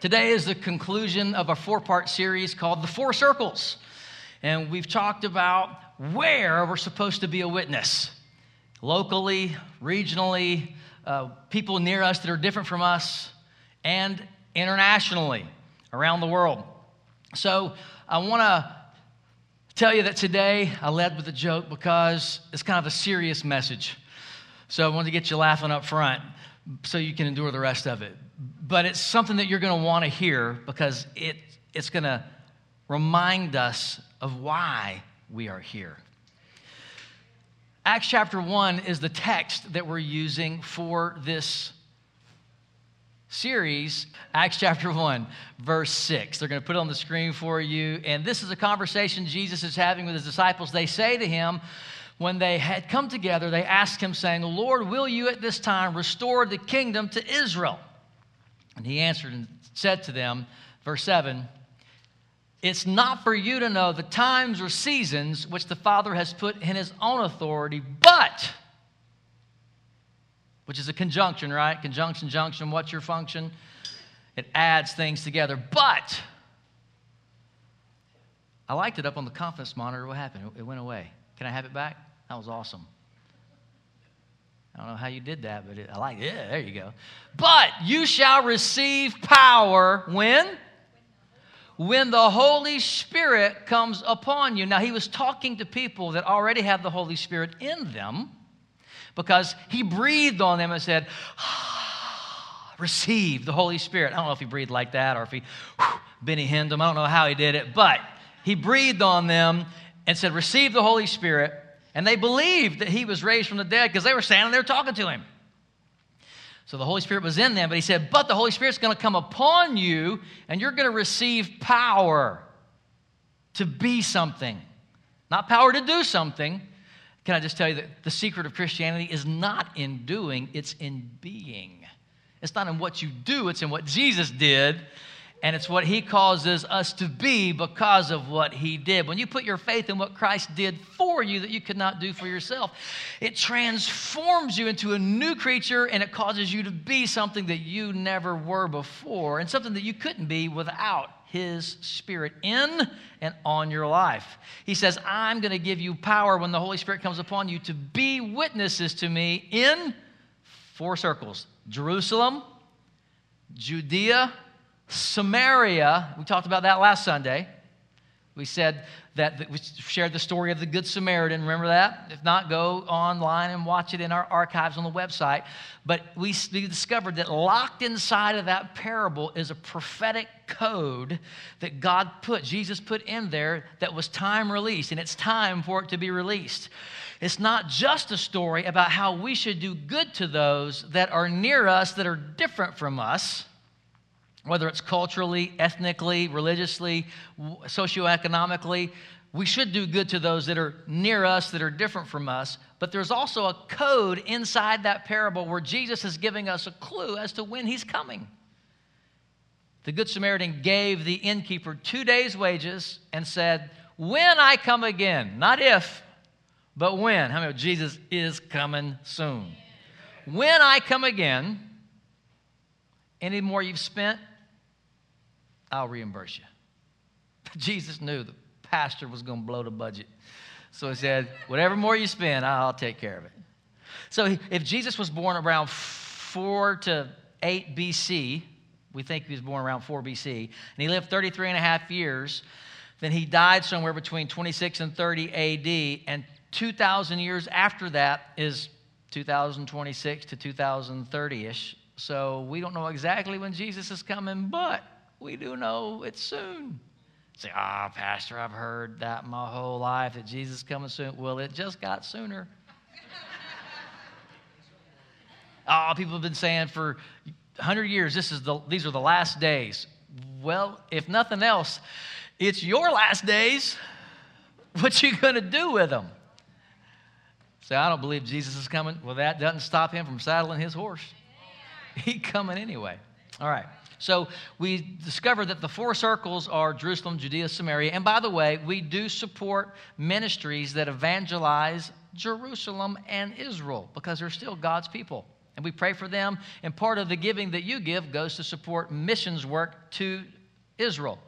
Today is the conclusion of a four part series called The Four Circles. And we've talked about where we're supposed to be a witness locally, regionally, uh, people near us that are different from us, and internationally around the world. So I want to tell you that today I led with a joke because it's kind of a serious message. So I wanted to get you laughing up front so you can endure the rest of it but it's something that you're going to want to hear because it, it's going to remind us of why we are here. Acts chapter 1 is the text that we're using for this series, Acts chapter 1, verse 6. They're going to put it on the screen for you. And this is a conversation Jesus is having with his disciples. They say to him, when they had come together, they asked him, saying, Lord, will you at this time restore the kingdom to Israel? And he answered and said to them, verse 7 It's not for you to know the times or seasons which the Father has put in his own authority, but, which is a conjunction, right? Conjunction, junction, what's your function? It adds things together. But, I liked it up on the confidence monitor. What happened? It went away. Can I have it back? That was awesome. I don't know how you did that, but it, I like it. Yeah, there you go. But you shall receive power when? When the Holy Spirit comes upon you. Now, he was talking to people that already have the Holy Spirit in them because he breathed on them and said, Receive the Holy Spirit. I don't know if he breathed like that or if he, whew, Benny Hinned them. I don't know how he did it, but he breathed on them and said, Receive the Holy Spirit. And they believed that he was raised from the dead because they were standing there talking to him. So the Holy Spirit was in them, but he said, But the Holy Spirit's going to come upon you, and you're going to receive power to be something, not power to do something. Can I just tell you that the secret of Christianity is not in doing, it's in being. It's not in what you do, it's in what Jesus did and it's what he causes us to be because of what he did. When you put your faith in what Christ did for you that you could not do for yourself, it transforms you into a new creature and it causes you to be something that you never were before and something that you couldn't be without his spirit in and on your life. He says, I'm going to give you power when the Holy Spirit comes upon you to be witnesses to me in four circles Jerusalem, Judea, Samaria, we talked about that last Sunday. We said that we shared the story of the Good Samaritan. Remember that? If not, go online and watch it in our archives on the website. But we, discovered that locked inside of that parable is a prophetic code that God put, Jesus put in there that was time released, and it's time for it to be released. It's not just a story about how we should do good to those that are near us, that are different from us whether it's culturally, ethnically, religiously, socioeconomically. We should do good to those that are near us, that are different from us. But there's also a code inside that parable where Jesus is giving us a clue as to when he's coming. The Good Samaritan gave the innkeeper two days' wages and said, When I come again, not if, but when. How many Jesus is coming soon? When I come again, any more you've spent, I'll reimburse you. Jesus knew the pastor was going to blow the budget. So he said, Whatever more you spend, I'll take care of it. So if Jesus was born around 4 to 8 BC, we think he was born around 4 BC, and he lived 33 and a half years, then he died somewhere between 26 and 30 AD, and 2,000 years after that is 2026 to 2030 ish. So we don't know exactly when Jesus is coming, but we do know it's soon. Say, ah, oh, Pastor, I've heard that my whole life that Jesus is coming soon. Well, it just got sooner. oh, people have been saying for 100 years, this is the, these are the last days. Well, if nothing else, it's your last days. What you going to do with them? Say, I don't believe Jesus is coming. Well, that doesn't stop him from saddling his horse. He coming anyway. All right. So we discovered that the four circles are Jerusalem, Judea, Samaria. And by the way, we do support ministries that evangelize Jerusalem and Israel because they're still God's people. And we pray for them, and part of the giving that you give goes to support missions work to Israel.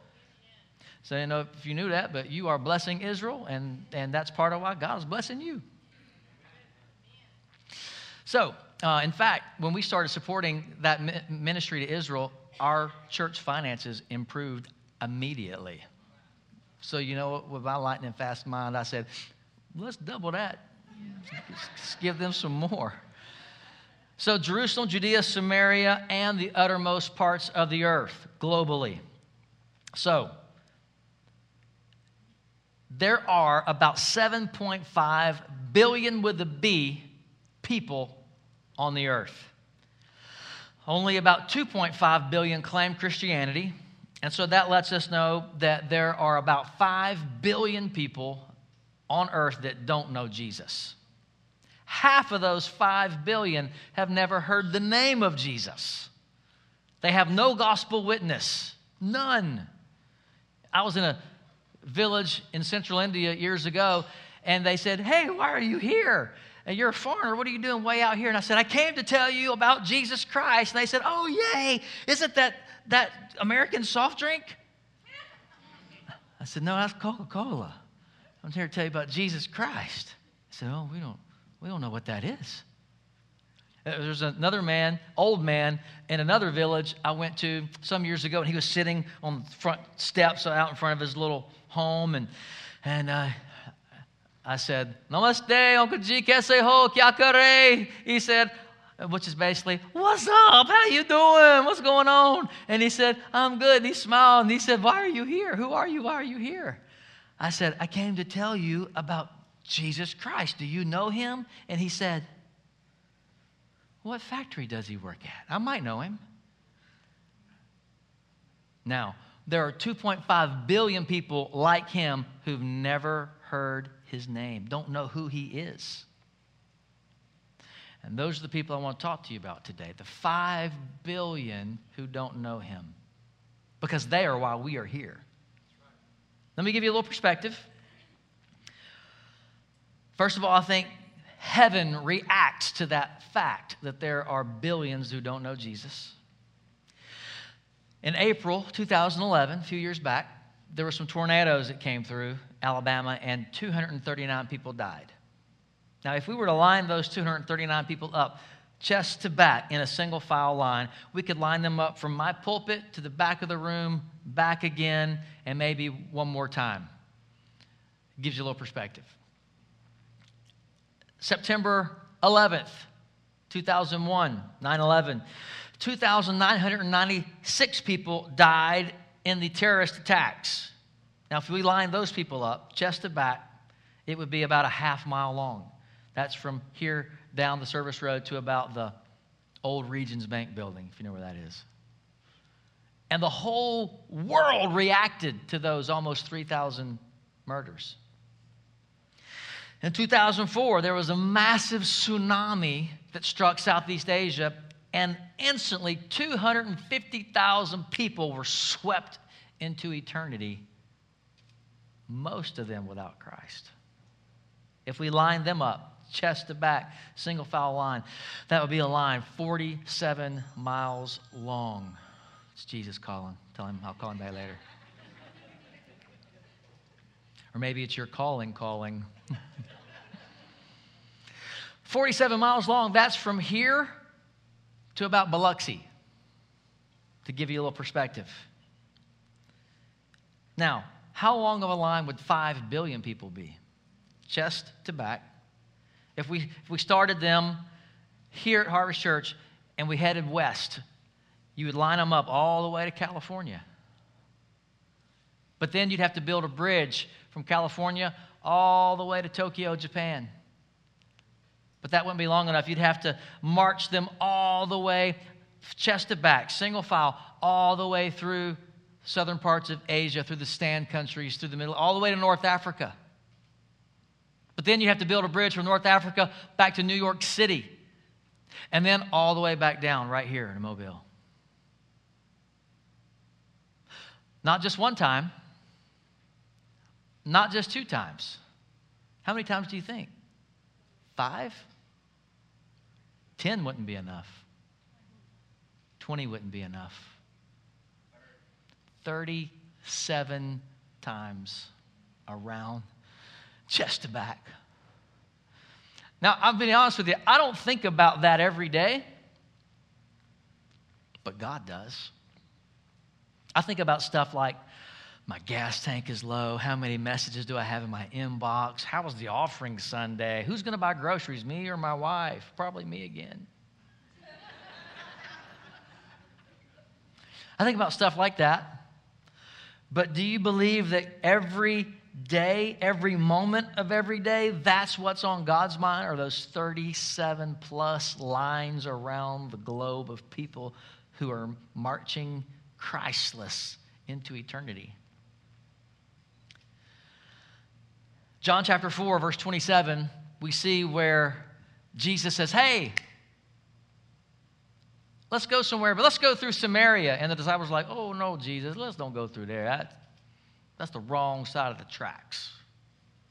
So, you know, if you knew that, but you are blessing Israel, and, and that's part of why God is blessing you. So, uh, in fact, when we started supporting that ministry to Israel, our church finances improved immediately. So, you know, with my lightning fast mind, I said, let's double that. Let's give them some more. So, Jerusalem, Judea, Samaria, and the uttermost parts of the earth globally. So, there are about 7.5 billion with a B people on the earth. Only about 2.5 billion claim Christianity. And so that lets us know that there are about 5 billion people on earth that don't know Jesus half of those 5 billion have never heard the name of Jesus. They have no gospel witness, none. I was in a village in central India years ago, and they said, Hey, why are you here? And you're a foreigner. What are you doing way out here? And I said, I came to tell you about Jesus Christ. And they said, Oh, yay. Isn't that that American soft drink? I said, No, that's Coca Cola. I'm here to tell you about Jesus Christ. I said, Oh, we don't, we don't know what that is. Uh, there's another man, old man, in another village I went to some years ago, and he was sitting on the front steps out in front of his little home, and and uh, I said, "Namaste, Uncle G, kaise ho, kya kare?" He said, which is basically, "What's up? How you doing? What's going on?" And he said, "I'm good." And he smiled, and he said, "Why are you here? Who are you? Why are you here?" I said, "I came to tell you about Jesus Christ. Do you know him? And he said, What factory does he work at? I might know him. Now, there are 2.5 billion people like him who've never heard his name, don't know who he is. And those are the people I want to talk to you about today the 5 billion who don't know him, because they are why we are here. Let me give you a little perspective. First of all, I think heaven reacts to that fact that there are billions who don't know Jesus. In April 2011, a few years back, there were some tornadoes that came through Alabama and 239 people died. Now, if we were to line those 239 people up chest to back in a single file line, we could line them up from my pulpit to the back of the room, back again, and maybe one more time. It gives you a little perspective. September 11th, 2001, 9 11. 2,996 people died in the terrorist attacks. Now, if we line those people up, chest to back, it would be about a half mile long. That's from here down the service road to about the old Regions Bank building, if you know where that is. And the whole world reacted to those almost 3,000 murders. In 2004, there was a massive tsunami that struck Southeast Asia, and instantly 250,000 people were swept into eternity, most of them without Christ. If we line them up, chest to back, single file line, that would be a line 47 miles long. It's Jesus calling. Tell him I'll call him back later. or maybe it's your calling, calling. 47 miles long, that's from here to about Biloxi, to give you a little perspective. Now, how long of a line would 5 billion people be? Chest to back. If we, if we started them here at Harvest Church and we headed west, you would line them up all the way to California. But then you'd have to build a bridge from California all the way to Tokyo, Japan. But that wouldn't be long enough. You'd have to march them all the way, chest to back, single file, all the way through southern parts of Asia, through the stand countries, through the middle, all the way to North Africa. But then you have to build a bridge from North Africa back to New York City, and then all the way back down right here in Mobile. Not just one time, not just two times. How many times do you think? Five? 10 wouldn't be enough, 20 wouldn't be enough. 37 times around, chest to back. Now, I'm being honest with you, I don't think about that every day, but God does. I think about stuff like my gas tank is low. How many messages do I have in my inbox? How was the offering Sunday? Who's going to buy groceries, me or my wife? Probably me again. I think about stuff like that. But do you believe that every day, every moment of every day, that's what's on God's mind? Are those 37 plus lines around the globe of people who are marching Christless into eternity? John chapter 4, verse 27, we see where Jesus says, Hey, let's go somewhere, but let's go through Samaria. And the disciples are like, Oh, no, Jesus, let's don't go through there. That, that's the wrong side of the tracks.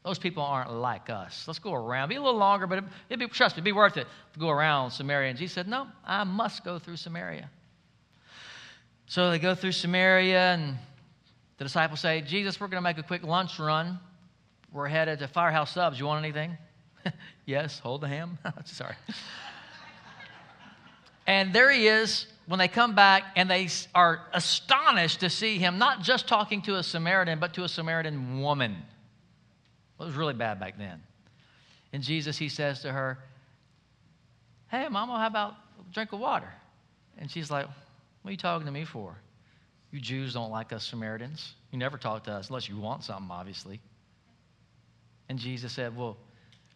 Those people aren't like us. Let's go around. Be a little longer, but it, be, trust me, it'd be worth it to go around Samaria. And Jesus said, No, I must go through Samaria. So they go through Samaria, and the disciples say, Jesus, we're going to make a quick lunch run. We're headed to Firehouse Subs. You want anything? yes, hold the ham. Sorry. And there he is when they come back and they are astonished to see him not just talking to a Samaritan, but to a Samaritan woman. It was really bad back then. And Jesus, he says to her, Hey, Mama, how about a drink of water? And she's like, What are you talking to me for? You Jews don't like us Samaritans. You never talk to us unless you want something, obviously. And Jesus said, Well,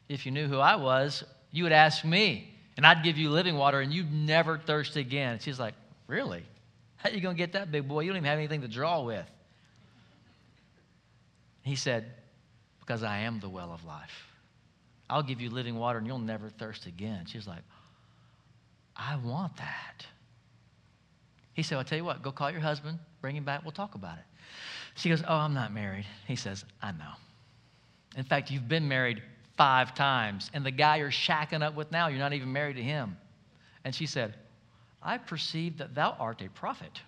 if you knew who I was, you would ask me, and I'd give you living water, and you'd never thirst again. And she's like, Really? How are you going to get that big boy? You don't even have anything to draw with. He said, Because I am the well of life. I'll give you living water, and you'll never thirst again. She's like, I want that. He said, I'll tell you what, go call your husband, bring him back, we'll talk about it. She goes, Oh, I'm not married. He says, I know. In fact, you've been married five times, and the guy you're shacking up with now, you're not even married to him. And she said, I perceive that thou art a prophet.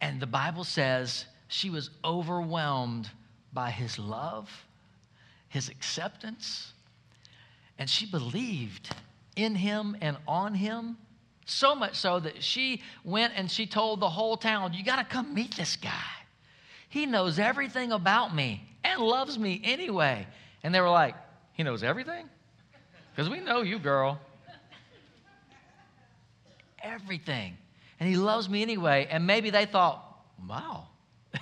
and the Bible says she was overwhelmed by his love, his acceptance, and she believed in him and on him so much so that she went and she told the whole town, You got to come meet this guy. He knows everything about me and loves me anyway. And they were like, He knows everything? Because we know you, girl. everything. And he loves me anyway. And maybe they thought, Wow,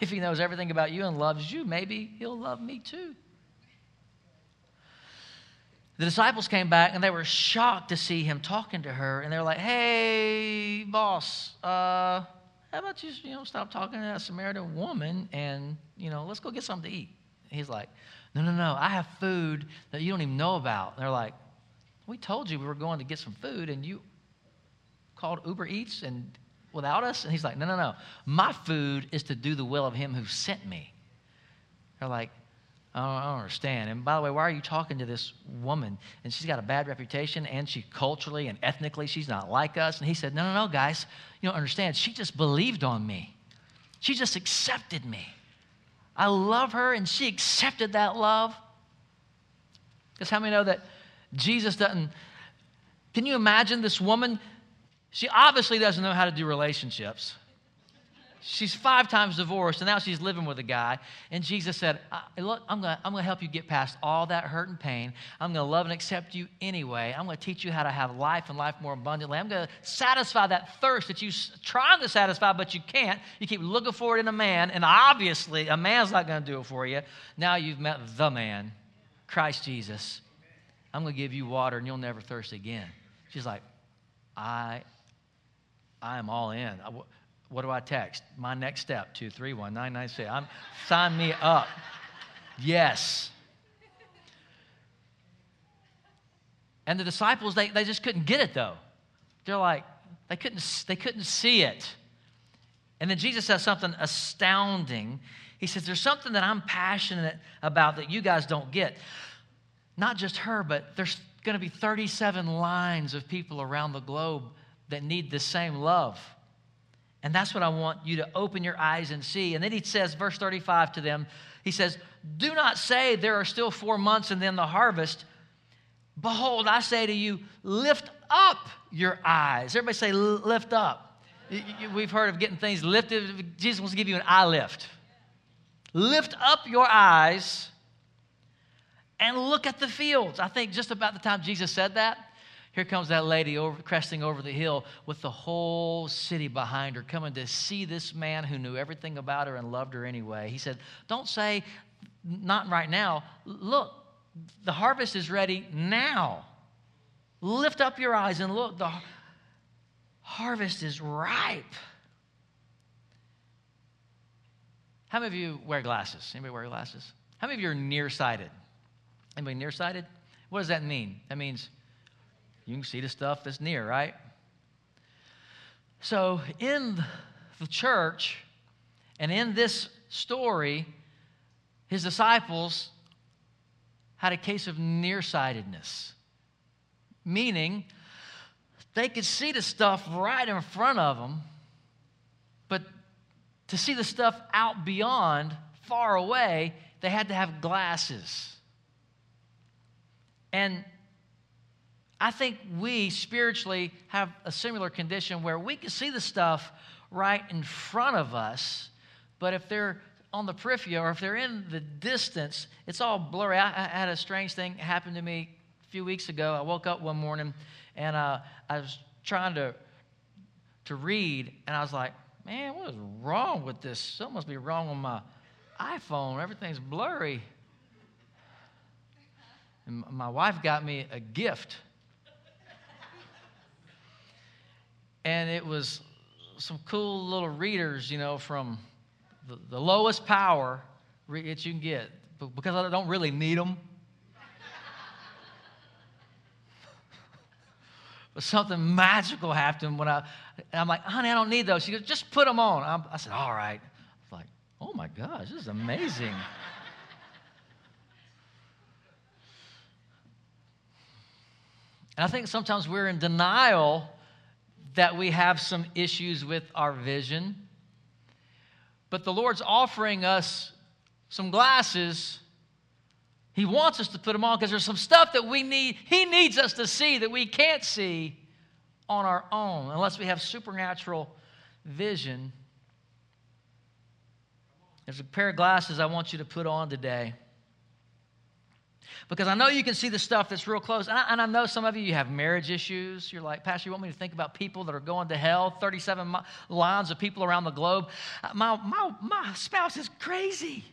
if he knows everything about you and loves you, maybe he'll love me too. The disciples came back and they were shocked to see him talking to her. And they were like, hey, boss, uh, how about you, you know, stop talking to that Samaritan woman and, you know, let's go get something to eat. And he's like, no, no, no, I have food that you don't even know about. And they're like, we told you we were going to get some food and you called Uber Eats and without us? And he's like, no, no, no. My food is to do the will of him who sent me. They're like, I don't, I don't, understand. And by the way, why are you talking to this woman? And she's got a bad reputation, and she culturally and ethnically, she's not like us. And he said, No, no, no, guys, you don't understand. She just believed on me, she just accepted me. I love her, and she accepted that love. Because how many know that Jesus doesn't? Can you imagine this woman? She obviously doesn't know how to do relationships. She's five times divorced, and now she's living with a guy. And Jesus said, Look, I'm going to I'm to help you get past all that hurt and pain. I'm going to love and accept you anyway. I'm going to teach you how to have life and life more abundantly. I'm going to satisfy that thirst that you're trying to satisfy, but you can't. You keep looking for it in a man, and obviously, a man's not going to do it for you. Now you've met the man, Christ Jesus. I'm going to give you water, and you'll never thirst again. She's like, I, I am all in. I, what do I text? My next step, 231 I'm sign me up. Yes. And the disciples, they, they just couldn't get it though. They're like, they couldn't, they couldn't see it. And then Jesus says something astounding. He says, There's something that I'm passionate about that you guys don't get. Not just her, but there's going to be 37 lines of people around the globe that need the same love. And that's what I want you to open your eyes and see. And then he says, verse 35 to them, he says, Do not say there are still four months and then the harvest. Behold, I say to you, lift up your eyes. Everybody say, lift up. We've heard of getting things lifted. Jesus wants to give you an eye lift. Lift up your eyes and look at the fields. I think just about the time Jesus said that, here comes that lady over, cresting over the hill with the whole city behind her, coming to see this man who knew everything about her and loved her anyway. He said, Don't say, not right now. Look, the harvest is ready now. Lift up your eyes and look, the harvest is ripe. How many of you wear glasses? Anybody wear glasses? How many of you are nearsighted? Anybody nearsighted? What does that mean? That means you can see the stuff that's near, right? So, in the church and in this story, his disciples had a case of nearsightedness, meaning they could see the stuff right in front of them, but to see the stuff out beyond, far away, they had to have glasses. And I think we spiritually have a similar condition where we can see the stuff right in front of us, but if they're on the periphery or if they're in the distance, it's all blurry. I, I had a strange thing happen to me a few weeks ago. I woke up one morning and uh, I was trying to to read, and I was like, "Man, what is wrong with this? Something must be wrong with my iPhone. Everything's blurry." And my wife got me a gift and it was some cool little readers, you know, from the, the lowest power that you can get, because I don't really need them. but something magical happened when I, I'm like, honey, I don't need those. She goes, just put them on. I'm, i said, all right. I was like, oh my gosh, this is amazing. and I think sometimes we're in denial that we have some issues with our vision. But the Lord's offering us some glasses. He wants us to put them on because there's some stuff that we need, He needs us to see that we can't see on our own unless we have supernatural vision. There's a pair of glasses I want you to put on today. Because I know you can see the stuff that's real close. And I, and I, know some of you, you have marriage issues. You're like, Pastor, you want me to think about people that are going to hell? 37 mi- lines of people around the globe. Uh, my, my, my spouse is crazy.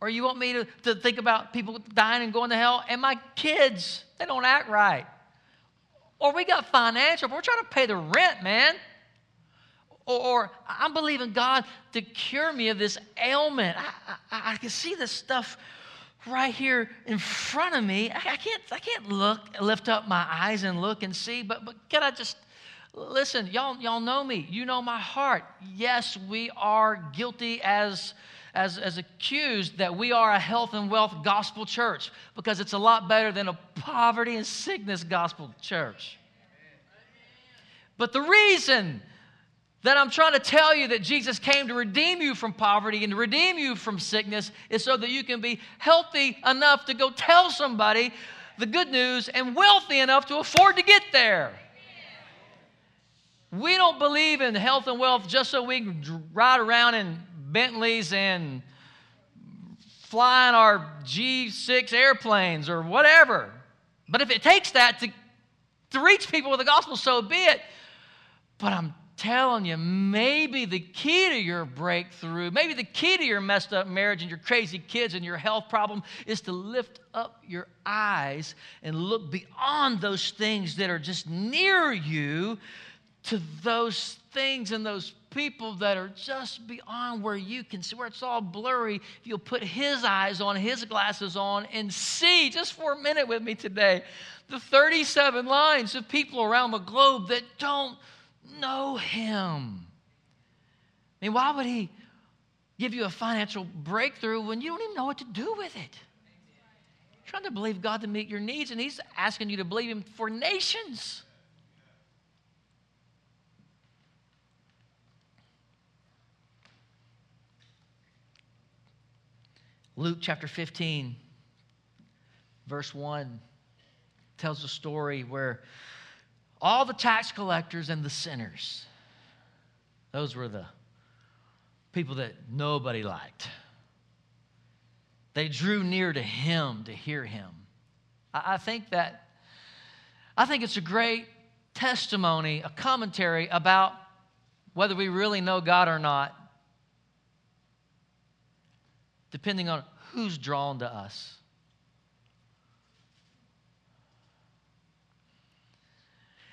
Or you want me to, to think about people dying and going to hell? And my kids, they don't act right. Or we got financial, we're trying to pay the rent, man. Or, I'm believing God to cure me of this ailment. I, I, I can see this stuff right here in front of me. I, can't, I can't look, lift up my eyes and look and see, but, but can I just listen? Y'all, y'all know me. You know my heart. Yes, we are guilty as, as, as accused that we are a health and wealth gospel church because it's a lot better than a poverty and sickness gospel church. But the reason that I'm trying to tell you that Jesus came to redeem you from poverty and to redeem you from sickness is so that you can be healthy enough to go tell somebody the good news and wealthy enough to afford to get there. We don't believe in health and wealth just so we can ride around in Bentleys and fly in our G6 airplanes or whatever. But if it takes that to, to reach people with the gospel, so be it. But I'm telling you, maybe the key to your breakthrough, maybe the key to your messed up marriage and your crazy kids and your health problem is to lift up your eyes and look beyond those things that are just near you to those things and those people that are just beyond where you can see, where it's all blurry. If you'll put his eyes on, his glasses on, and see just for a minute with me today the 37 lines of people around the globe that don't know him. I mean, why would he give you a financial breakthrough when you don't even know what to do with it. You're trying to believe God to meet your needs, and He's asking you to believe Him for nations. Luke chapter 15, verse 1 tells a story where all the tax collectors and the sinners, those were the people that nobody liked. They drew near to him to hear him. I, think that, I think it's a great testimony, a commentary about whether we really know God or not depending on who's drawn to us.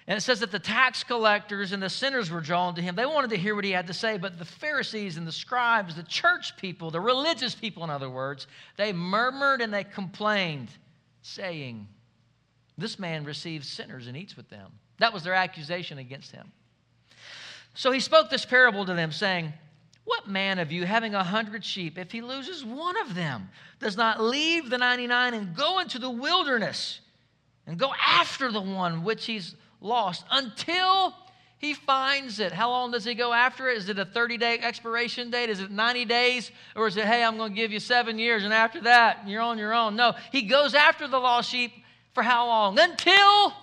And it says that the tax collectors and the sinners were drawn to him. They wanted to hear what he had to say, but the Pharisees and the scribes, the church people, the religious people, in other words, they murmured and they complained, saying, This man receives sinners and eats with them. That was their accusation against him. So he spoke this parable to them, saying, what man of you, having a hundred sheep, if he loses one of them, does not leave the 99 and go into the wilderness and go after the one which he's lost until he finds it? How long does he go after it? Is it a 30 day expiration date? Is it 90 days? Or is it, hey, I'm going to give you seven years and after that, you're on your own? No, he goes after the lost sheep for how long? Until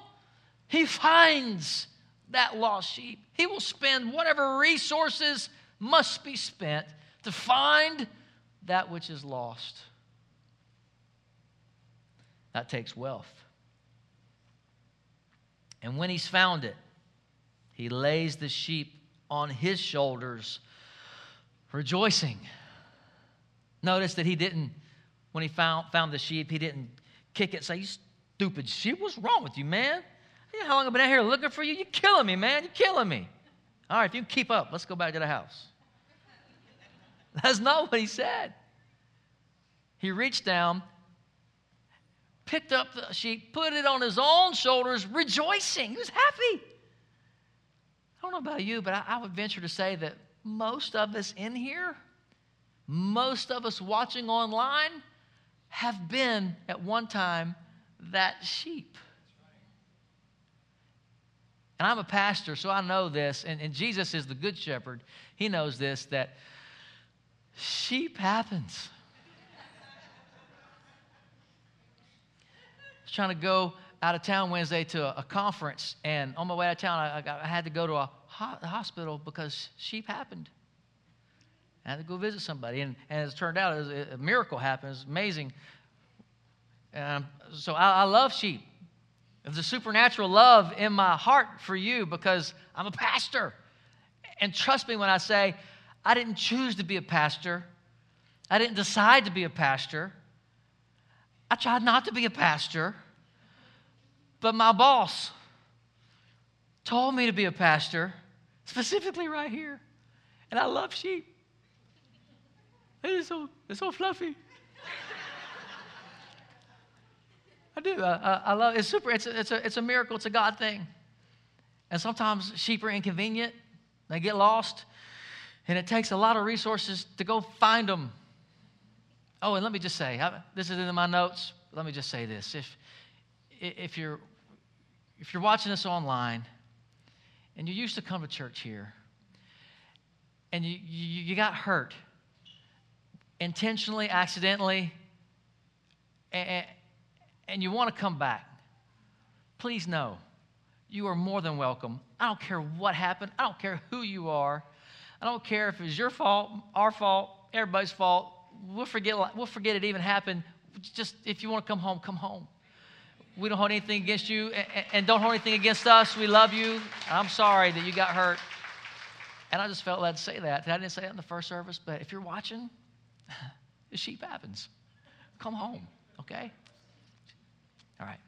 he finds that lost sheep. He will spend whatever resources must be spent to find that which is lost. That takes wealth. And when he's found it, he lays the sheep on his shoulders, rejoicing. Notice that he didn't, when he found, found the sheep, he didn't kick it say, You stupid sheep, what's wrong with you, man? How long I've been out here looking for you? You're killing me, man. You're killing me. All right, if you keep up, let's go back to the house. That's not what he said. He reached down, picked up the sheep, put it on his own shoulders, rejoicing. He was happy. I don't know about you, but I, I would venture to say that most of us in here, most of us watching online, have been at one time that sheep. And I'm a pastor, so I know this, and, and Jesus is the good shepherd. He knows this that sheep happens. I was trying to go out of town Wednesday to a, a conference, and on my way out of town, I, I, I had to go to a ho- hospital because sheep happened. I had to go visit somebody, and, and as it turned out, it was, a miracle happened. It was amazing. And so I, I love sheep. There's a supernatural love in my heart for you because I'm a pastor. And trust me when I say I didn't choose to be a pastor. I didn't decide to be a pastor. I tried not to be a pastor. But my boss told me to be a pastor, specifically right here. And I love sheep. It's so, it's so fluffy. I do. I, I, love it's super. It's a, it's, a, it's a miracle. It's a God thing. And sometimes sheep are inconvenient. They get lost. And it takes a lot of resources to go find them. Oh, and let me just say, this is in my notes. Let me just say this. If, if, you're, if you're watching this online and you used to come to church here and you, you, you got hurt intentionally, accidentally, and, and you want to come back, please know you are more than welcome. I don't care what happened, I don't care who you are. I don't care if it's your fault, our fault, everybody's fault. We'll forget, we'll forget it even happened. Just if you want to come home, come home. We don't hold anything against you and don't hold anything against us. We love you. I'm sorry that you got hurt. And I just felt led to say that. I didn't say that in the first service, but if you're watching, the sheep happens. Come home, okay? All right.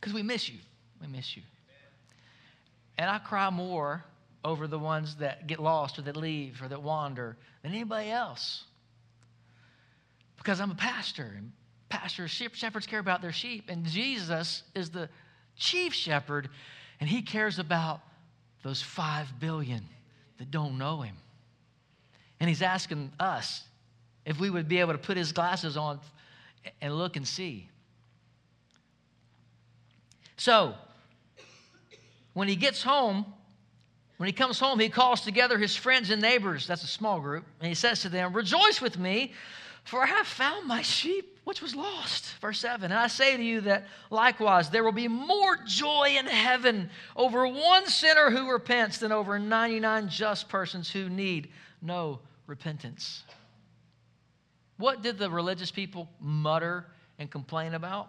Because we miss you. We miss you. And I cry more over the ones that get lost or that leave or that wander than anybody else. Because I'm a pastor, and pastors, shepherds care about their sheep, and Jesus is the chief shepherd, and he cares about those five billion that don't know him. And he's asking us if we would be able to put his glasses on and look and see. So, when he gets home, when he comes home, he calls together his friends and neighbors. That's a small group. And he says to them, Rejoice with me, for I have found my sheep which was lost. Verse 7. And I say to you that likewise there will be more joy in heaven over one sinner who repents than over 99 just persons who need no repentance. What did the religious people mutter and complain about?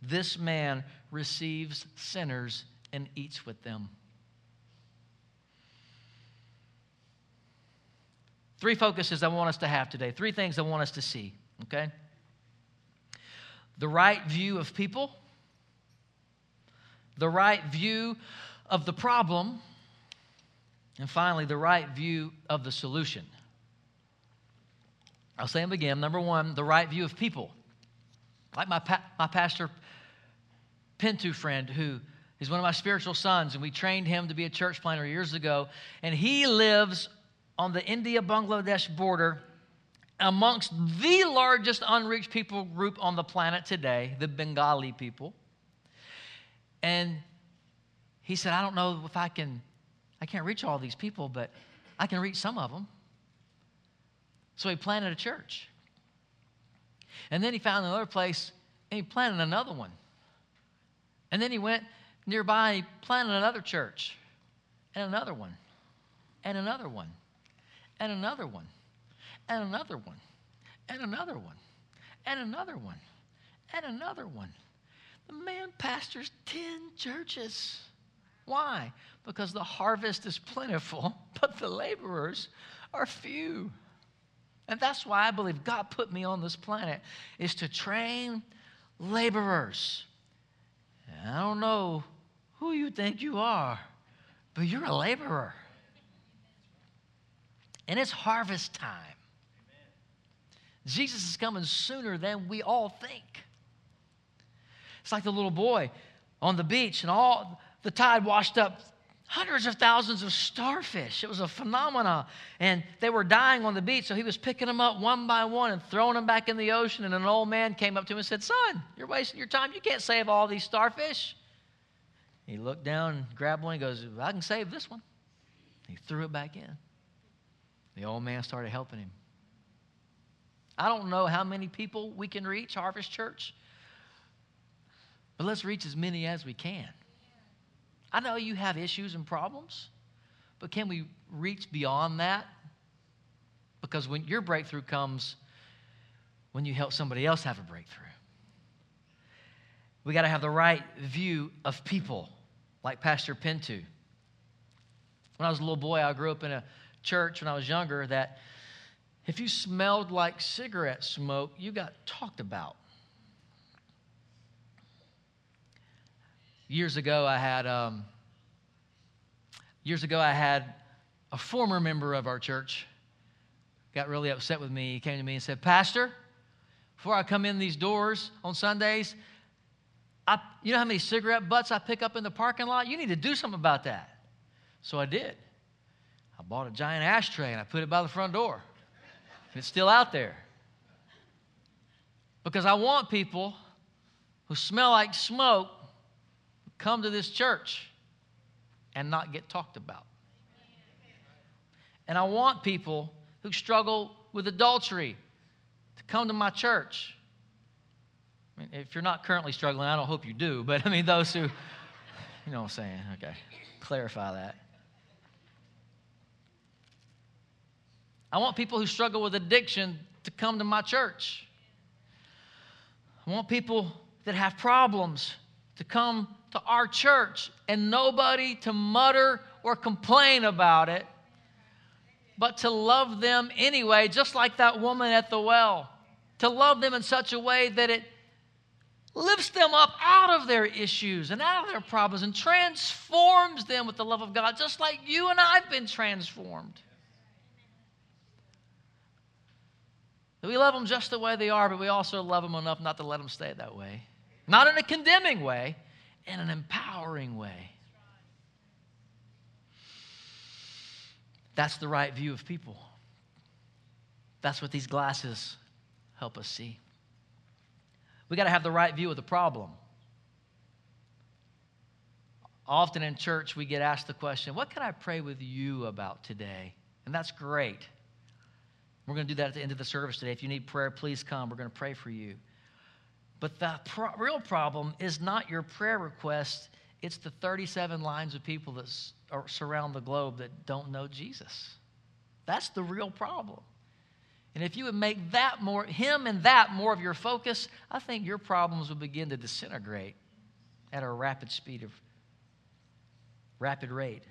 This man receives sinners and eats with them. Three focuses I want us to have today, three things I want us to see, okay? The right view of people, the right view of the problem, and finally, the right view of the solution. I'll say them again. Number one, the right view of people. Like my, pa- my pastor, Pintu friend, who is one of my spiritual sons, and we trained him to be a church planter years ago. And he lives on the India Bangladesh border amongst the largest unreached people group on the planet today, the Bengali people. And he said, I don't know if I can, I can't reach all these people, but I can reach some of them. So he planted a church. And then he found another place and he planted another one. And then he went nearby and he planted another church and another one and another one and another one and another one, and another one, and another one, and another one. The man pastors 10 churches. Why? Because the harvest is plentiful, but the laborers are few. And that's why I believe God put me on this planet is to train laborers. And I don't know who you think you are, but you're a laborer. And it's harvest time. Jesus is coming sooner than we all think. It's like the little boy on the beach, and all the tide washed up hundreds of thousands of starfish. It was a phenomenon. And they were dying on the beach, so he was picking them up one by one and throwing them back in the ocean. And an old man came up to him and said, Son, you're wasting your time. You can't save all these starfish. He looked down, grabbed one, and goes, I can save this one. He threw it back in. The old man started helping him. I don't know how many people we can reach, Harvest Church, but let's reach as many as we can. I know you have issues and problems, but can we reach beyond that? Because when your breakthrough comes when you help somebody else have a breakthrough. We got to have the right view of people, like Pastor Pintu. When I was a little boy, I grew up in a church when I was younger that if you smelled like cigarette smoke, you got talked about. Years ago, I had um, years ago I had a former member of our church got really upset with me. He came to me and said, "Pastor, before I come in these doors on Sundays, I, you know how many cigarette butts I pick up in the parking lot? You need to do something about that." So I did. I bought a giant ashtray and I put it by the front door. It's still out there. Because I want people who smell like smoke come to this church and not get talked about. And I want people who struggle with adultery to come to my church. I mean, if you're not currently struggling, I don't hope you do, but I mean, those who, you know what I'm saying? Okay, clarify that. I want people who struggle with addiction to come to my church. I want people that have problems to come to our church and nobody to mutter or complain about it, but to love them anyway, just like that woman at the well. To love them in such a way that it lifts them up out of their issues and out of their problems and transforms them with the love of God, just like you and I've been transformed. We love them just the way they are, but we also love them enough not to let them stay that way. Not in a condemning way, in an empowering way. That's the right view of people. That's what these glasses help us see. We got to have the right view of the problem. Often in church, we get asked the question, What can I pray with you about today? And that's great. We're going to do that at the end of the service today. If you need prayer, please come. We're going to pray for you. But the pro- real problem is not your prayer request, it's the 37 lines of people that s- surround the globe that don't know Jesus. That's the real problem. And if you would make that more, him and that more of your focus, I think your problems would begin to disintegrate at a rapid speed of rapid rate.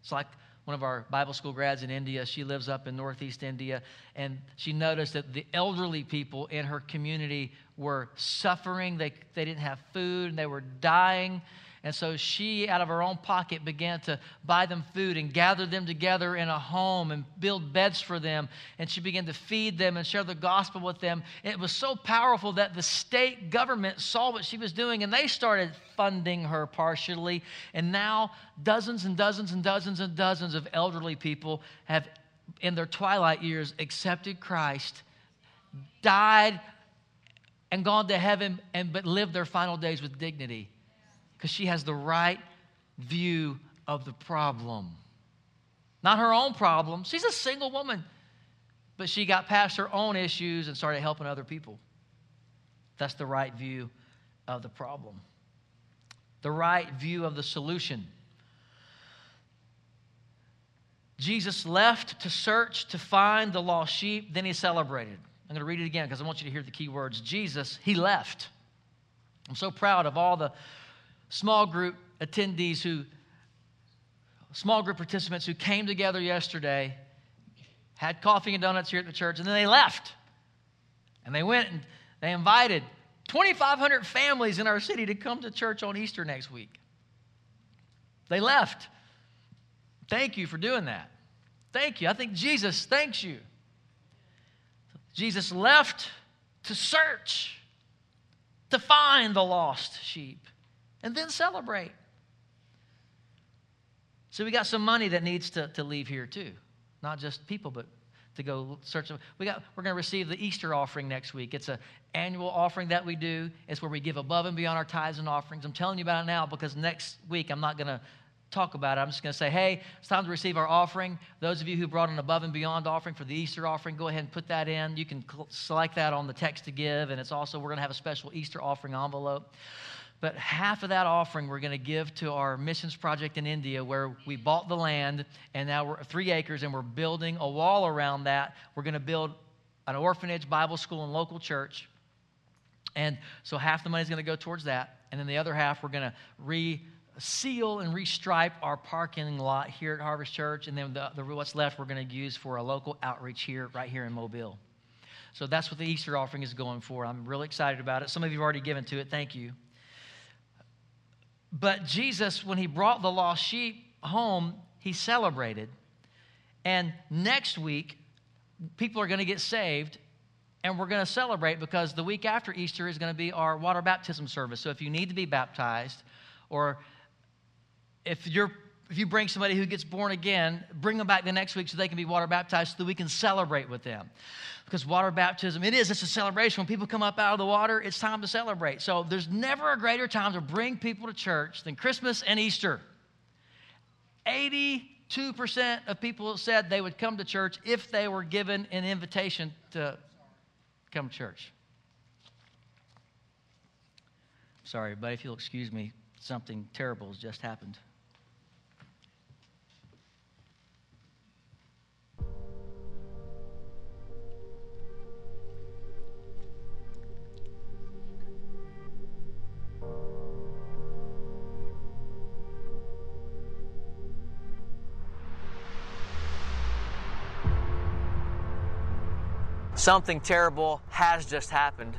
It's like one of our Bible school grads in India. She lives up in Northeast India, and she noticed that the elderly people in her community were suffering. They, they didn't have food, and they were dying. And so she, out of her own pocket, began to buy them food and gather them together in a home and build beds for them. And she began to feed them and share the gospel with them. It was so powerful that the state government saw what she was doing and they started funding her partially. And now, dozens and dozens and dozens and dozens of elderly people have, in their twilight years, accepted Christ, died, and gone to heaven, and but lived their final days with dignity because she has the right view of the problem. Not her own problem. She's a single woman, but she got past her own issues and started helping other people. That's the right view of the problem, the right view of the solution. Jesus left to search to find the lost sheep, then he celebrated. I'm going to read it again because I want you to hear the key words. Jesus, he left. I'm so proud of all the small group attendees who, small group participants who came together yesterday, had coffee and donuts here at the church, and then they left. And they went and they invited 2,500 families in our city to come to church on Easter next week. They left. Thank you for doing that. Thank you. I think Jesus thanks you. Jesus left to search, to find the lost sheep and then celebrate. So we got some money that needs to, to leave here too. Not just people, but to go search. We got, we're going to receive the Easter offering next week. It's an annual offering that we do. It's where we give above and beyond our tithes and offerings. I'm telling you about it now because next week I'm not going to talk about it. I'm just going to say, hey, it's time to receive our offering. Those of you who brought an above and beyond offering for the Easter offering, go ahead and put that in. You can select that on the text to give. And it's also, we're going to have a special Easter offering envelope. But half of that offering we're going to give to our missions project in India, where we bought the land and now we're three acres and we're building a wall around that. We're going to build an orphanage, Bible school, and local church. And so half the money is going to go towards that. And then the other half we're going to re seal and restripe our parking lot here at Harvest Church. And then the, the what's left we're going to use for a local outreach here, right here in Mobile. So that's what the Easter offering is going for. I'm really excited about it. Some of you have already given to it. Thank you. But Jesus, when he brought the lost sheep home, he celebrated. And next week, people are going to get saved and we're going to celebrate because the week after Easter is going to be our water baptism service. So if you need to be baptized or if you're if you bring somebody who gets born again, bring them back the next week so they can be water baptized so that we can celebrate with them. Because water baptism, it is, it's a celebration. When people come up out of the water, it's time to celebrate. So there's never a greater time to bring people to church than Christmas and Easter. 82% of people said they would come to church if they were given an invitation to come to church. Sorry, but if you'll excuse me, something terrible has just happened. Something terrible has just happened.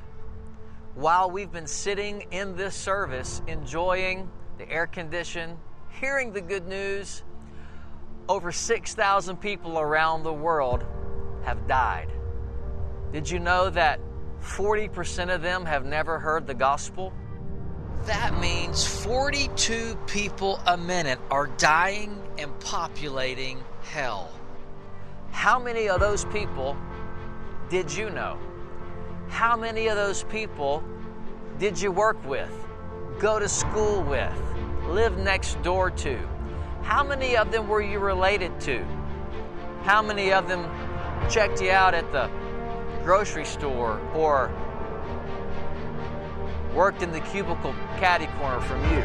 While we've been sitting in this service, enjoying the air condition, hearing the good news, over 6,000 people around the world have died. Did you know that 40% of them have never heard the gospel? That means 42 people a minute are dying and populating hell. How many of those people did you know? How many of those people did you work with, go to school with, live next door to? How many of them were you related to? How many of them checked you out at the grocery store or worked in the cubicle caddy corner from you?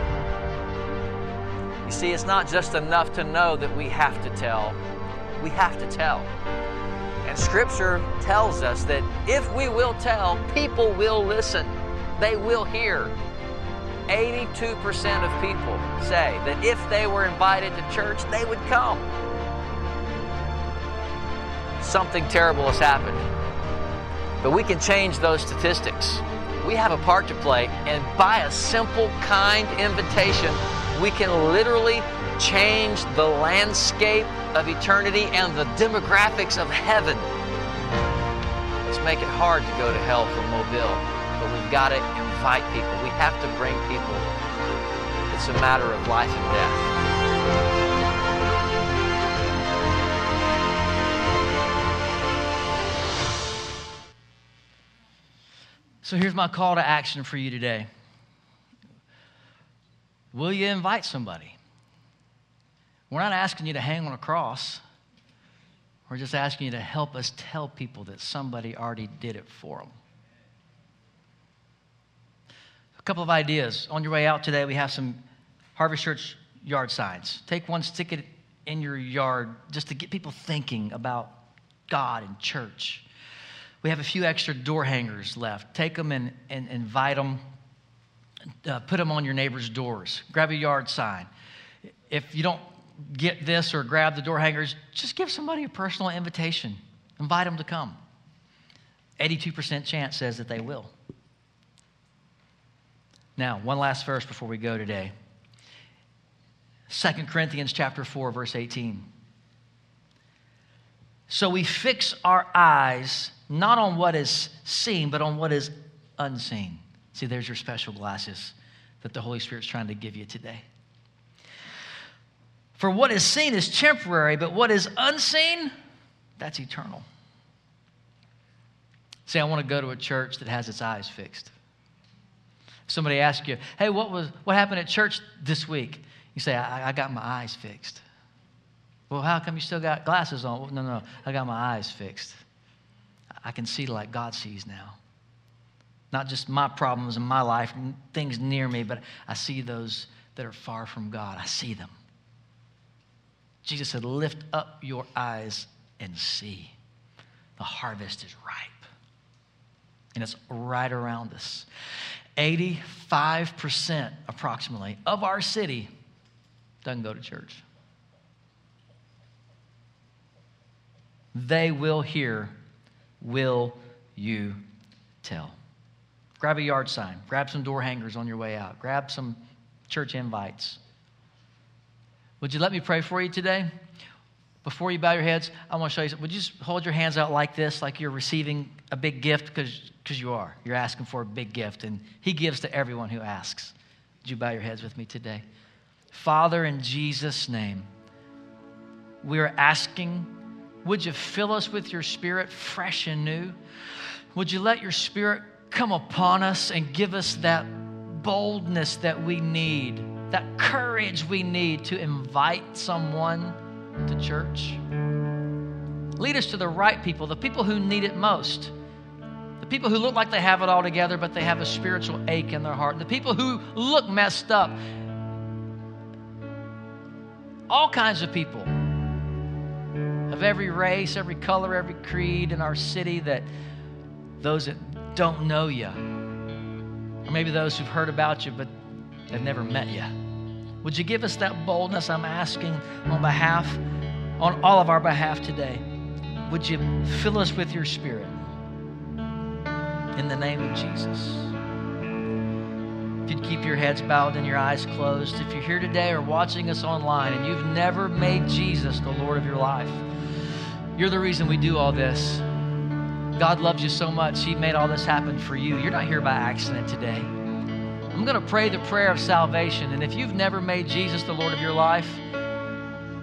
You see, it's not just enough to know that we have to tell, we have to tell. And Scripture tells us that if we will tell, people will listen, they will hear. 82% of people say that if they were invited to church, they would come. Something terrible has happened. But we can change those statistics. We have a part to play, and by a simple, kind invitation, we can literally change the landscape of eternity and the demographics of heaven. Let's make it hard to go to hell from Mobile, but we've got to invite people. We have to bring people. It's a matter of life and death. So here's my call to action for you today. Will you invite somebody? We're not asking you to hang on a cross. We're just asking you to help us tell people that somebody already did it for them. A couple of ideas. On your way out today, we have some Harvest Church yard signs. Take one, stick it in your yard just to get people thinking about God and church. We have a few extra door hangers left. Take them and, and invite them. Uh, put them on your neighbor's doors. Grab a yard sign. If you don't get this or grab the door hangers, just give somebody a personal invitation. Invite them to come. 82% chance says that they will. Now, one last verse before we go today. 2 Corinthians chapter 4 verse 18. So we fix our eyes not on what is seen, but on what is unseen. See, there's your special glasses that the Holy Spirit's trying to give you today. For what is seen is temporary, but what is unseen, that's eternal. See, I want to go to a church that has its eyes fixed. Somebody asks you, hey, what, was, what happened at church this week? You say, I, I got my eyes fixed. Well, how come you still got glasses on? Well, no, no, I got my eyes fixed. I can see like God sees now. Not just my problems in my life, things near me, but I see those that are far from God. I see them. Jesus said, Lift up your eyes and see. The harvest is ripe. And it's right around us. 85% approximately of our city doesn't go to church. They will hear will you tell? Grab a yard sign, grab some door hangers on your way out, grab some church invites. Would you let me pray for you today? Before you bow your heads, I want to show you something. Would you just hold your hands out like this, like you're receiving a big gift? Because you are. You're asking for a big gift, and He gives to everyone who asks. Would you bow your heads with me today? Father, in Jesus' name, we are asking would you fill us with your spirit fresh and new? Would you let your spirit come upon us and give us that boldness that we need, that courage we need to invite someone to church? Lead us to the right people, the people who need it most. The people who look like they have it all together, but they have a spiritual ache in their heart. The people who look messed up. All kinds of people of every race, every color, every creed in our city that those that don't know you, or maybe those who've heard about you but have never met you. Would you give us that boldness? I'm asking on behalf, on all of our behalf today. Would you fill us with your spirit? In the name of Jesus. If you'd keep your heads bowed and your eyes closed, if you're here today or watching us online and you've never made Jesus the Lord of your life, you're the reason we do all this. God loves you so much, He made all this happen for you. You're not here by accident today. I'm going to pray the prayer of salvation. And if you've never made Jesus the Lord of your life,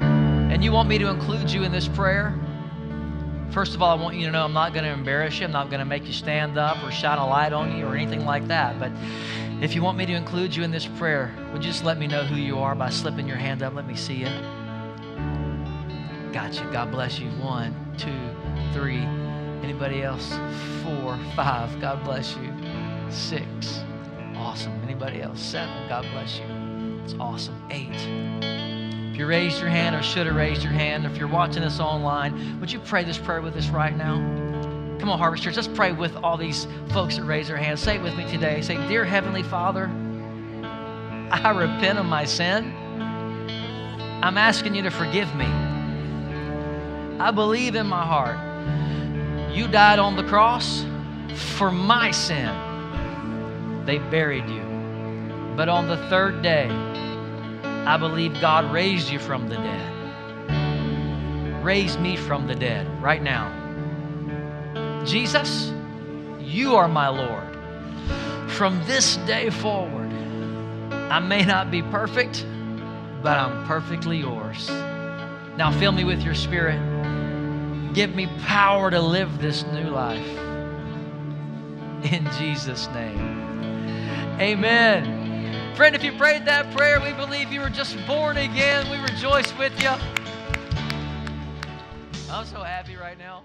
and you want me to include you in this prayer, First of all, I want you to know I'm not going to embarrass you. I'm not going to make you stand up or shine a light on you or anything like that. But if you want me to include you in this prayer, would you just let me know who you are by slipping your hand up? Let me see you. Got you. God bless you. One, two, three. Anybody else? Four, five. God bless you. Six. Awesome. Anybody else? Seven. God bless you. It's awesome. Eight. If you raised your hand or should have raised your hand, if you're watching this online, would you pray this prayer with us right now? Come on, Harvest Church, let's pray with all these folks that raise their hands. Say it with me today. Say, Dear Heavenly Father, I repent of my sin. I'm asking you to forgive me. I believe in my heart you died on the cross for my sin. They buried you. But on the third day, I believe God raised you from the dead. Raise me from the dead right now. Jesus, you are my Lord. From this day forward, I may not be perfect, but I'm perfectly yours. Now fill me with your spirit. Give me power to live this new life. In Jesus' name. Amen. Friend, if you prayed that prayer, we believe you were just born again. We rejoice with you. I'm so happy right now.